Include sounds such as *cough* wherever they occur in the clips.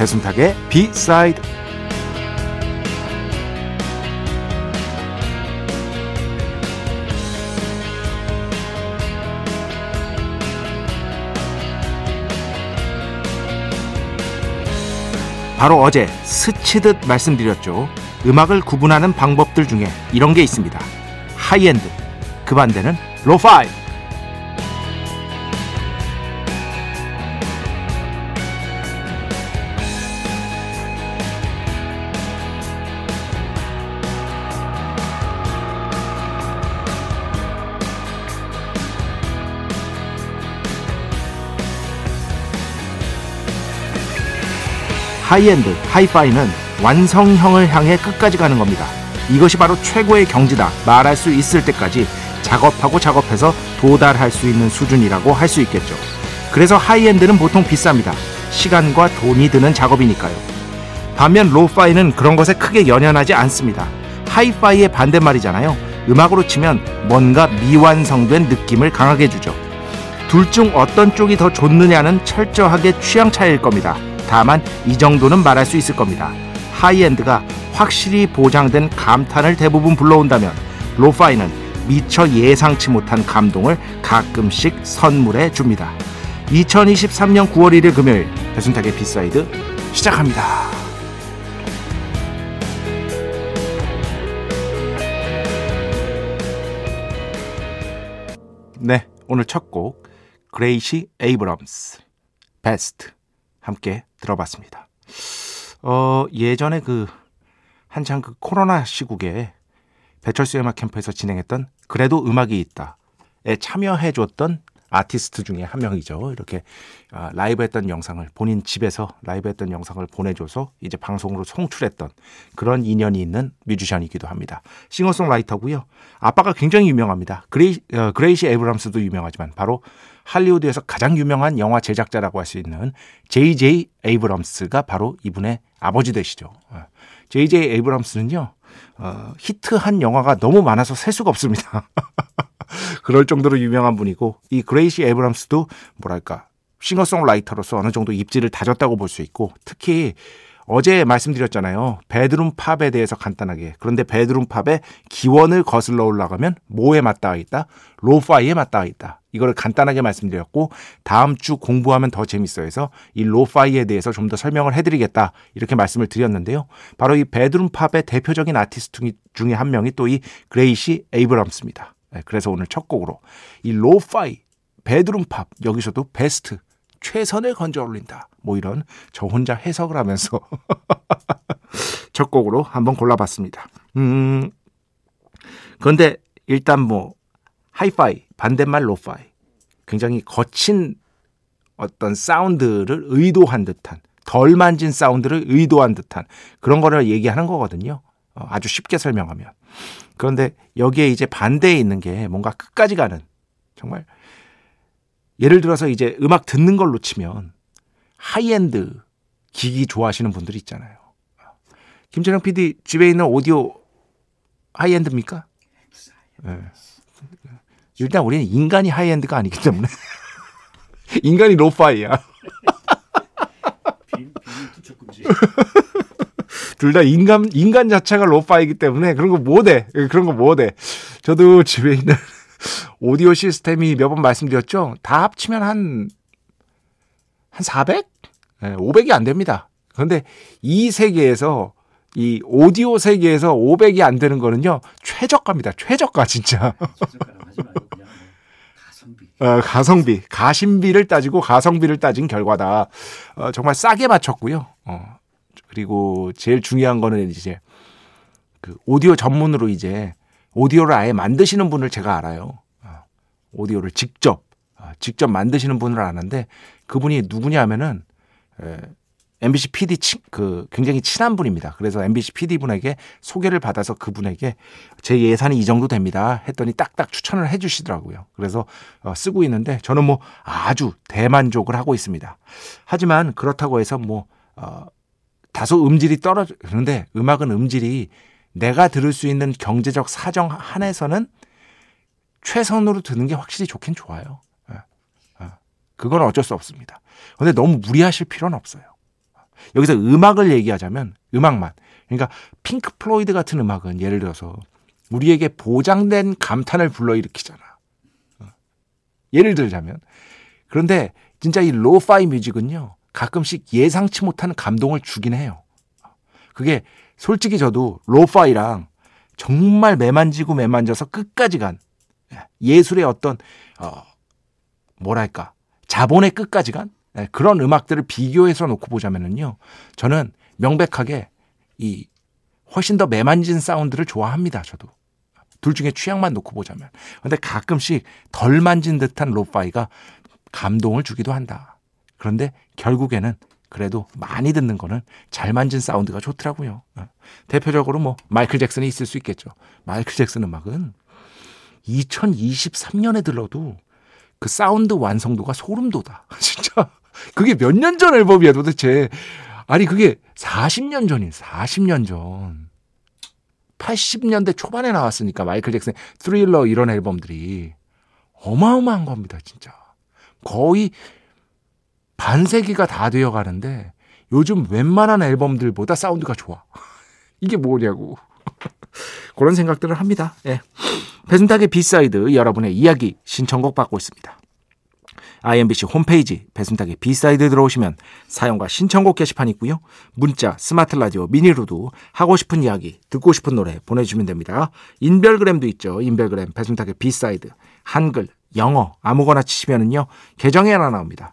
배순탁의 비사이드 바로 어제 스치듯 말씀드렸죠. 음악을 구분하는 방법들 중에 이런 게 있습니다. 하이엔드, 그 반대는 lo-fi. 하이엔드, 하이파이는 완성형을 향해 끝까지 가는 겁니다. 이것이 바로 최고의 경지다 말할 수 있을 때까지 작업하고 작업해서 도달할 수 있는 수준이라고 할 수 있겠죠. 그래서 high-end는 보통 비쌉니다. 시간과 돈이 드는 작업이니까요. 반면 lo-fi는 그런 것에 크게 연연하지 않습니다. 하이파이의 반대말이잖아요. 음악으로 치면 뭔가 미완성된 느낌을 강하게 주죠. 둘 중 어떤 쪽이 더 좋느냐는 철저하게 취향 차이일 겁니다. 다만 이 정도는 말할 수 있을 겁니다. high-end가 확실히 보장된 감탄을 대부분 불러온다면 lo-fi는 미처 예상치 못한 감동을 가끔씩 선물해 줍니다. 2023년 9월 1일 금요일 배순탁의 B side 시작합니다. 네, 오늘 첫 곡 그레이시 에이브럼스 베스트 함께 들어봤습니다. 어, 예전에 그 한창 그 코로나 시국에 배철수 음악 캠프에서 진행했던 그래도 음악이 있다에 참여해 줬던 아티스트 중에 한 명이죠. 이렇게 아, 라이브 했던 영상을 본인 집에서 라이브 했던 영상을 보내줘서 이제 방송으로 송출했던 그런 인연이 있는 뮤지션이기도 합니다. 싱어송라이터고요. 아빠가 굉장히 유명합니다. 그레이, 어, 그레이시 에브람스도 유명하지만 바로 할리우드에서 가장 유명한 영화 제작자라고 할 수 있는 J.J. 에이브럼스가 바로 이분의 아버지 되시죠. J.J. 어, 에이브럼스는요, 어, 히트한 영화가 너무 많아서 셀 수가 없습니다. *laughs* 그럴 정도로 유명한 분이고, 이 그레이시 에이브럼스도 뭐랄까, 싱어송라이터로서 어느 정도 입지를 다졌다고 볼 수 있고, 특히 어제 말씀드렸잖아요. bedroom pop에 대해서 간단하게. 그런데 bedroom pop의 기원을 거슬러 올라가면 뭐에 맞닿아 있다? lo-fi에 맞닿아 있다. 이거를 간단하게 말씀드렸고 다음 주 공부하면 더 재밌어 해서 이 lo-fi에 대해서 좀 더 설명을 해드리겠다 이렇게 말씀을 드렸는데요. 바로 이 bedroom pop의 대표적인 아티스트 중에 한 명이 또 이 그레이시 에이브럼스입니다. 네, 그래서 오늘 첫 곡으로 이 lo-fi bedroom pop 여기서도 베스트 최선을 건져 올린다. 뭐 이런 저 혼자 해석을 하면서 *laughs* 첫 곡으로 한번 골라봤습니다. 음, 그런데 일단 뭐 하이파이 반대말 로파이 굉장히 거친 어떤 사운드를 의도한 듯한 덜 만진 사운드를 의도한 듯한 그런 거를 얘기하는 거거든요. 어, 아주 쉽게 설명하면. 그런데 여기에 이제 반대에 있는 게 뭔가 끝까지 가는 정말 예를 들어서 이제 음악 듣는 걸로 치면 하이엔드 기기 좋아하시는 분들이 있잖아요. 김철영 PD 집에 있는 오디오 high-end입니까? 네. 일단 우리는 인간이 high-end가 아니기 때문에 *laughs* 인간이 lo-fi야. 둘 다 인간 인간 자체가 lo-fi기 때문에 그런 거 못해 그런 거 못해. 저도 집에 있는 오디오 시스템이 몇 번 말씀드렸죠. 다 합치면 한, 한 400? 네, 500이 안 됩니다. 그런데 이 세계에서 이 오디오 세계에서 500이 안 되는 거는요. 최저가입니다. 최저가 진짜. 어, 가성비, 가심비를 따지고 가성비를 따진 결과다. 어, 정말 싸게 맞췄고요. 어, 그리고 제일 중요한 거는 이제 그 오디오 전문으로 이제 오디오를 아예 만드시는 분을 제가 알아요. 어, 오디오를 직접 어, 직접 만드시는 분을 아는데 그분이 누구냐 하면은 에, MBC PD 치, 그 굉장히 친한 분입니다. 그래서 MBC PD 분에게 소개를 받아서 그분에게 제 예산이 이 정도 됩니다. 했더니 딱딱 추천을 해 주시더라고요. 그래서 어, 쓰고 있는데 저는 뭐 아주 대만족을 하고 있습니다. 하지만 그렇다고 해서 뭐 어, 다소 음질이 떨어지는데 음악은 음질이 내가 들을 수 있는 경제적 사정 한에서는 최선으로 듣는 게 확실히 좋긴 좋아요. 예, 예. 그건 어쩔 수 없습니다. 근데 너무 무리하실 필요는 없어요. 여기서 음악을 얘기하자면 음악만. 그러니까 핑크 플로이드 같은 음악은 예를 들어서 우리에게 보장된 감탄을 불러일으키잖아. 어. 예를 들자면. 그런데 진짜 이 lo-fi music은요. 가끔씩 예상치 못한 감동을 주긴 해요. 그게 솔직히 저도 lo-fi랑 정말 매만지고 매만져서 끝까지 간 예, 예술의 어떤 어 뭐랄까 자본의 끝까지 간 예, 그런 음악들을 비교해서 놓고 보자면은요 저는 명백하게 이 훨씬 더 매만진 사운드를 좋아합니다 저도. 둘 중에 취향만 놓고 보자면. 근데 가끔씩 덜 만진 듯한 로파이가 감동을 주기도 한다. 그런데 결국에는 그래도 많이 듣는 거는 잘 만진 사운드가 좋더라고요. 어. 대표적으로 뭐 마이클 잭슨이 있을 수 있겠죠. 마이클 잭슨 음악은 2023년에 들어도 그 사운드 완성도가 소름 돋아. *laughs* 진짜 그게 몇 년 전 앨범이야 도대체. 아니 그게 40년 전인 40년 전. 80년대 초반에 나왔으니까 마이클 잭슨 스릴러 이런 앨범들이 어마어마한 겁니다, 진짜. 거의 반세기가 다 되어 가는데 요즘 웬만한 앨범들보다 사운드가 좋아. *laughs* 이게 뭐냐고. *laughs* 그런 생각들을 합니다. 예. 배순탁의 B side 여러분의 이야기 신청곡 받고 있습니다. IMBC 홈페이지 배순탁의 B side 들어오시면 사연과 신청곡 게시판 있고요. 문자, 스마트 라디오, 미니로도 하고 싶은 이야기, 듣고 싶은 노래 보내주시면 됩니다. 인별그램도 있죠. 인별그램 배순탁의 B side 한글, 영어 아무거나 치시면은요 계정에 하나 나옵니다.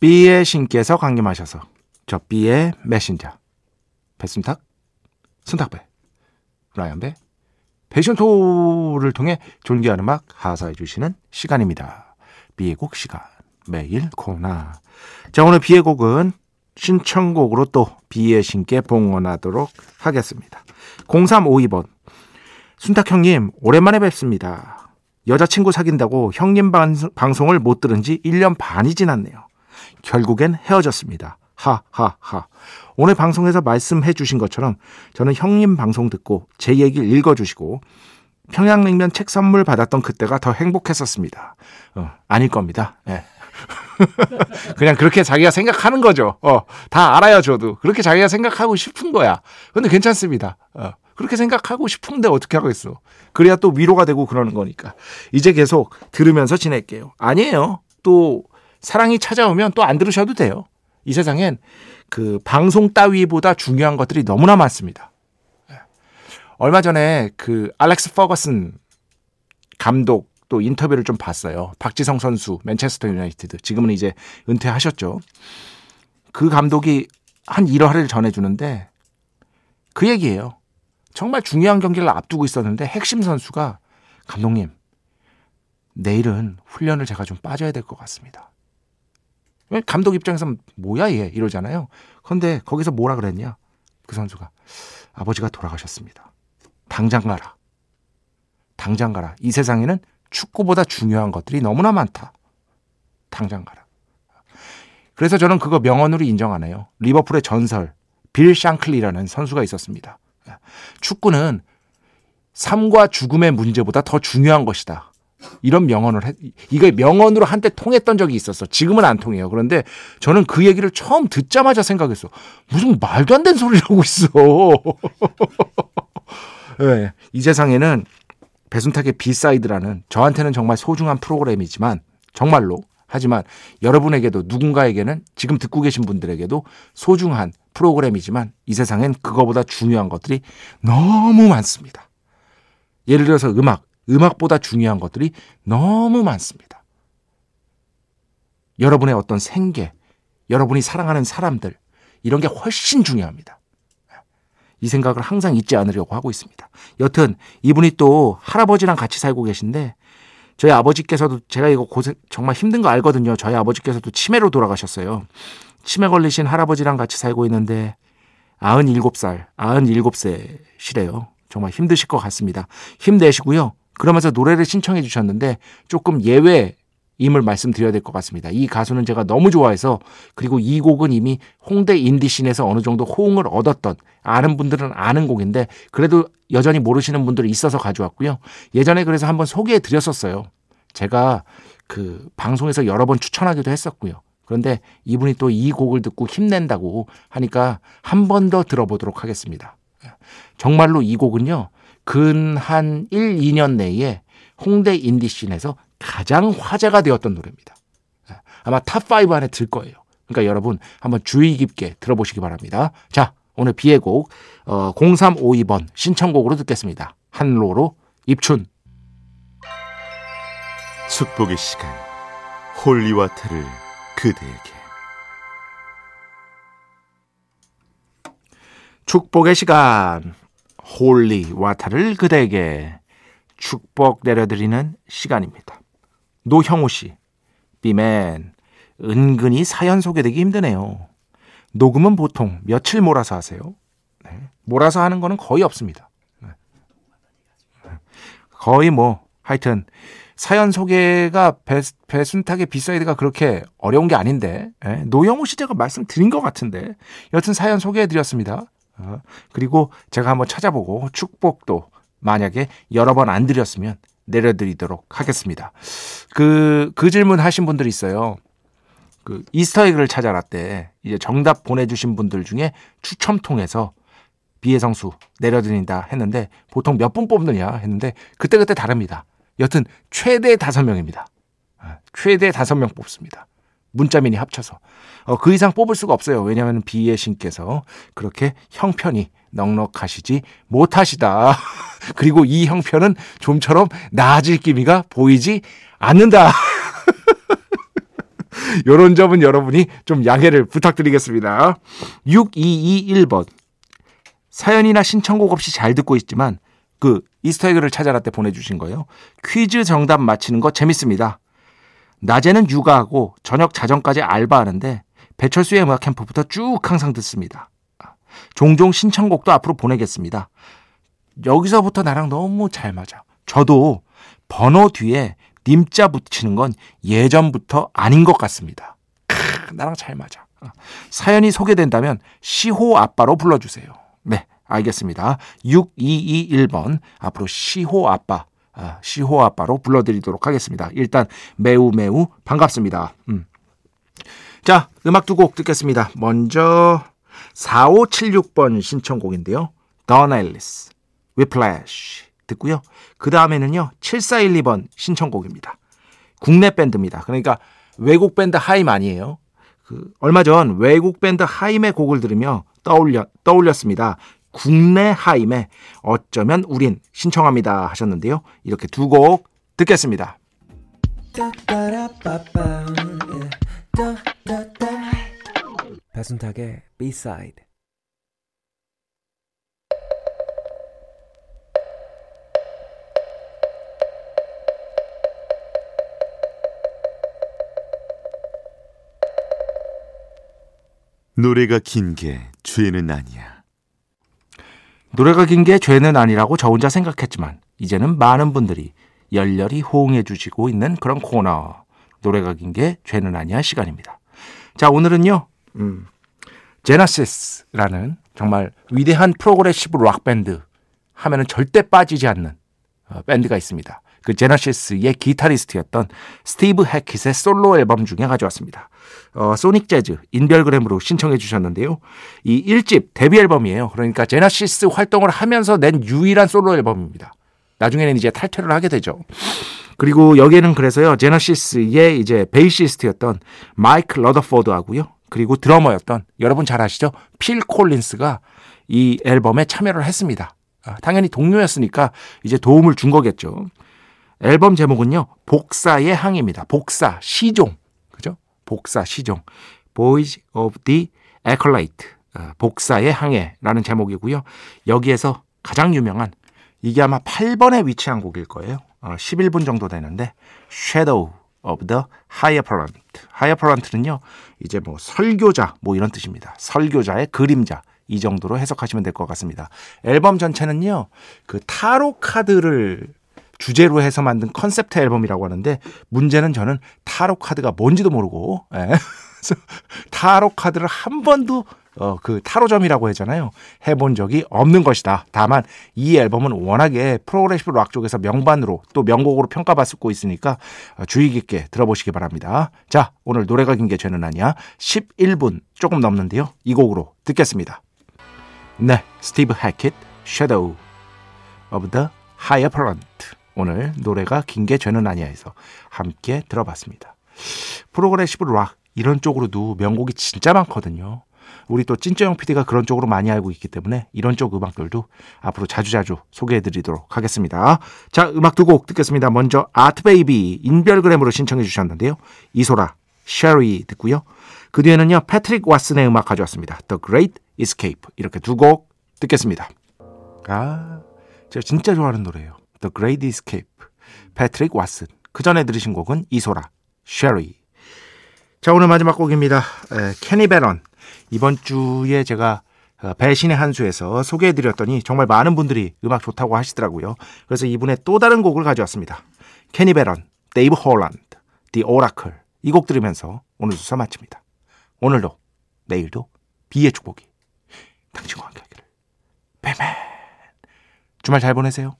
B의 신께서 강림하셔서 저 B의 메신저 배순탁, 순탁배, 라이언배, 패션토를 통해 존귀한 음악 하사해 주시는 시간입니다. B의 곡 시간 매일 코나 자 오늘 B의 곡은 신청곡으로 또 B의 신께 봉헌하도록 하겠습니다. 0352번 순탁 형님 오랜만에 뵙습니다. 여자친구 사귄다고 형님 방송을 못 들은 지 1년 반이 지났네요. 결국엔 헤어졌습니다. 하하하. 오늘 방송에서 말씀해 주신 것처럼 저는 형님 방송 듣고 제 얘기를 읽어 주시고 평양냉면 책 선물 받았던 그때가 더 행복했었습니다. 어, 아닐 겁니다. 네. *laughs* 그냥 그렇게 자기가 생각하는 거죠. 어, 다 알아요, 저도. 그렇게 자기가 생각하고 싶은 거야. 근데 괜찮습니다. 어, 그렇게 생각하고 싶은데 어떻게 하겠어. 그래야 또 위로가 되고 그러는 거니까. 이제 계속 들으면서 지낼게요. 아니에요. 또 사랑이 찾아오면 또 안 들으셔도 돼요. 이 세상엔 그 방송 따위보다 중요한 것들이 너무나 많습니다. 예. 얼마 전에 그 알렉스 퍼거슨 감독 또 인터뷰를 좀 봤어요. 박지성 선수 맨체스터 유나이티드 지금은 이제 은퇴하셨죠. 그 감독이 한 일화를 전해주는데 그 얘기예요. 정말 중요한 경기를 앞두고 있었는데 핵심 선수가 감독님 내일은 훈련을 제가 좀 빠져야 될 것 같습니다. 감독 입장에서는 뭐야 얘 이러잖아요. 그런데 거기서 뭐라 그랬냐? 그 선수가 아버지가 돌아가셨습니다. 당장 가라. 당장 가라. 이 세상에는 축구보다 중요한 것들이 너무나 많다. 당장 가라. 그래서 저는 그거 명언으로 인정하네요. 리버풀의 전설 빌 샹클리라는 선수가 있었습니다. 축구는 삶과 죽음의 문제보다 더 중요한 것이다. 이런 명언을 했, 이거 명언으로 한때 통했던 적이 있었어. 지금은 안 통해요. 그런데 저는 그 얘기를 처음 듣자마자 생각했어. 무슨 말도 안 되는 소리를 하고 있어. 네, *laughs* 이 세상에는 배순탁의 B side라는 저한테는 정말 소중한 프로그램이지만 정말로 하지만 여러분에게도 누군가에게는 지금 듣고 계신 분들에게도 소중한 프로그램이지만 이 세상엔 그거보다 중요한 것들이 너무 많습니다. 예를 들어서 음악, 음악보다 중요한 것들이 너무 많습니다. 여러분의 어떤 생계, 여러분이 사랑하는 사람들, 이런 게 훨씬 중요합니다. 이 생각을 항상 잊지 않으려고 하고 있습니다. 여튼 이분이 또 할아버지랑 같이 살고 계신데 저희 아버지께서도 제가 이거 고생 정말 힘든 거 알거든요. 저희 아버지께서도 치매로 돌아가셨어요. 치매 걸리신 할아버지랑 같이 살고 있는데 97살, 97세시래요. 정말 힘드실 것 같습니다. 힘내시고요. 그러면서 노래를 신청해 주셨는데 조금 예외 임을 말씀드려야 될 것 같습니다. 이 가수는 제가 너무 좋아해서 그리고 이 곡은 이미 홍대 indie scene에서 어느 정도 호응을 얻었던 아는 분들은 아는 곡인데 그래도 여전히 모르시는 분들이 있어서 가져왔고요. 예전에 그래서 한번 소개해 드렸었어요. 제가 그 방송에서 여러 번 추천하기도 했었고요. 그런데 이분이 또 이 곡을 듣고 힘낸다고 하니까 한 번 더 들어보도록 하겠습니다. 정말로 이 곡은요. 근 한 1, 2년 내에 홍대 indie scene에서 가장 화제가 되었던 노래입니다. 아마 top 5 안에 들 거예요. 그러니까 여러분 한번 주의 깊게 들어보시기 바랍니다. 자, 오늘 B의 곡 어, 0352번 신청곡으로 듣겠습니다. 한로로 입춘 축복의 시간 holy water를 그대에게 축복의 시간 holy water를 그대에게 축복 내려드리는 시간입니다. 노형우 씨, 비맨, 은근히 사연 소개되기 힘드네요. 녹음은 보통 며칠 몰아서 하세요. 네. 몰아서 하는 거는 거의 없습니다. 네. 거의 뭐 하여튼 사연 소개가 배, 배순탁의 B side가 그렇게 어려운 게 아닌데 네. 노영우 씨 제가 말씀드린 것 같은데 여튼 사연 소개해드렸습니다. 어, 그리고 제가 한번 찾아보고 축복도 만약에 여러 번 안 드렸으면 내려드리도록 하겠습니다. 그, 그 질문 하신 분들이 있어요. 그 이스터 에그를 찾아라 때 이제 정답 보내주신 분들 중에 추첨 통해서 비의 성수 내려드린다 했는데 보통 몇 분 뽑느냐 했는데 그때그때 다릅니다. 여튼 최대 다섯 명입니다. 아, 최대 다섯 명 뽑습니다. 문자민이 합쳐서. 어, 그 이상 뽑을 수가 없어요. 왜냐하면 비의 신께서 그렇게 형편이 넉넉하시지 못하시다. *laughs* 그리고 이 형편은 좀처럼 나아질 기미가 보이지 않는다. *laughs* 요런 점은 여러분이 좀 양해를 부탁드리겠습니다. 6221번. 사연이나 신청곡 없이 잘 듣고 있지만 그 이스터에그를 찾아라 때 보내주신 거예요. 퀴즈 정답 맞히는 거 재밌습니다. 낮에는 육아하고 저녁 자정까지 알바하는데 배철수의 음악 캠프부터 쭉 항상 듣습니다. 종종 신청곡도 앞으로 보내겠습니다. 여기서부터 나랑 너무 잘 맞아. 저도 번호 뒤에 님자 붙이는 건 예전부터 아닌 것 같습니다. 크, 나랑 잘 맞아. 사연이 소개된다면 시호 아빠로 불러주세요. 네, 알겠습니다. 6221번 앞으로 시호 아빠, 아, 시호 아빠로 불러드리도록 하겠습니다. 일단 매우 매우 반갑습니다. 음. 자, 음악 두 곡 듣겠습니다. 먼저 4576번 신청곡인데요. 던 앨리스, 위플래시 듣고요. 그 다음에는요. 7412번 신청곡입니다. 국내 밴드입니다. 그러니까 외국 밴드 하임 아니에요. 그 얼마 전 외국 밴드 하임의 곡을 들으며 떠올려 떠올렸습니다. 국내 하임의 어쩌면 우린 신청합니다 하셨는데요. 이렇게 두 곡 듣겠습니다. 배순탁의 B-side 노래가 긴 게 죄는 아니야. 노래가 긴 게 죄는 아니라고 저 혼자 생각했지만 이제는 많은 분들이 열렬히 호응해 주시고 있는 그런 코너. 노래가 긴 게 죄는 아니야 시간입니다. 자, 오늘은요. 음. 제너시스라는 정말 위대한 progressive rock 밴드 하면은 절대 빠지지 않는 어, 밴드가 있습니다. 그 제너시스의 기타리스트였던 스티브 해킷의 솔로 앨범 중에 가져왔습니다. 어, 소닉 재즈 인별그램으로 신청해 주셨는데요. 이 1집 데뷔 앨범이에요. 그러니까 제너시스 활동을 하면서 낸 유일한 솔로 앨범입니다. 나중에는 이제 탈퇴를 하게 되죠. 그리고 여기에는 그래서요. 제너시스의 이제 베이시스트였던 마이크 러더포드하고요. 그리고 드러머였던 여러분 잘 아시죠? 필 콜린스가 이 앨범에 참여를 했습니다. 아, 당연히 동료였으니까 이제 도움을 준 거겠죠. 앨범 제목은요. 복사의 항입니다. 복사, 시종. 그죠? 복사, 시종. Boys of the Acolyte. 아, 복사의 항해라는 제목이고요. 여기에서 가장 유명한 이게 아마 8번에 위치한 곡일 거예요. 어, 11분 정도 되는데 Shadow of the Higher Plant. Higher Plant는요. 이제 뭐 설교자 뭐 이런 뜻입니다. 설교자의 그림자. 이 정도로 해석하시면 될 것 같습니다. 앨범 전체는요. 그 타로 카드를 주제로 해서 만든 컨셉트 앨범이라고 하는데 문제는 저는 타로 카드가 뭔지도 모르고 예. 타로 카드를 한 번도 어, 그 타로점이라고 하잖아요. 해본 적이 없는 것이다. 다만 이 앨범은 워낙에 프로그레시브 락 쪽에서 명반으로 또 명곡으로 평가받고 있으니까 주의 깊게 들어보시기 바랍니다. 자, 오늘 노래가 긴 게 죄는 아니야. 11분 조금 넘는데요. 이 곡으로 듣겠습니다. 네, 스티브 해킷, Shadow of the Hierophant. 오늘 노래가 긴 게 죄는 아니야 해서 함께 들어봤습니다. 프로그레시브 락 이런 쪽으로도 명곡이 진짜 많거든요. 우리 또 찐쩌영 PD가 그런 쪽으로 많이 알고 있기 때문에 이런 쪽 음악들도 앞으로 자주자주 소개해드리도록 하겠습니다. 자, 음악 두 곡 듣겠습니다. 먼저 아트베이비 인별그램으로 신청해 주셨는데요. 이소라, 쉐리 듣고요. 그 뒤에는요, 패트릭 왓슨의 음악 가져왔습니다. The Great Escape. 이렇게 두 곡 듣겠습니다. 아, 제가 진짜 좋아하는 노래예요. The Great Escape. 패트릭 왓슨. 그 전에 들으신 곡은 이소라, 쉐리. 자, 오늘 마지막 곡입니다. 에, 케니 베런. 이번 주에 제가 어, 배신의 한수에서 소개해드렸더니 정말 많은 분들이 음악 좋다고 하시더라고요. 그래서 이분의 또 다른 곡을 가져왔습니다. 케니 베런, 데이브 홀란드, The Oracle. 이 곡 들으면서 오늘 수사 마칩니다. 오늘도 내일도 B의 축복이 당신과 함께 하기를. 배맨 주말 잘 보내세요.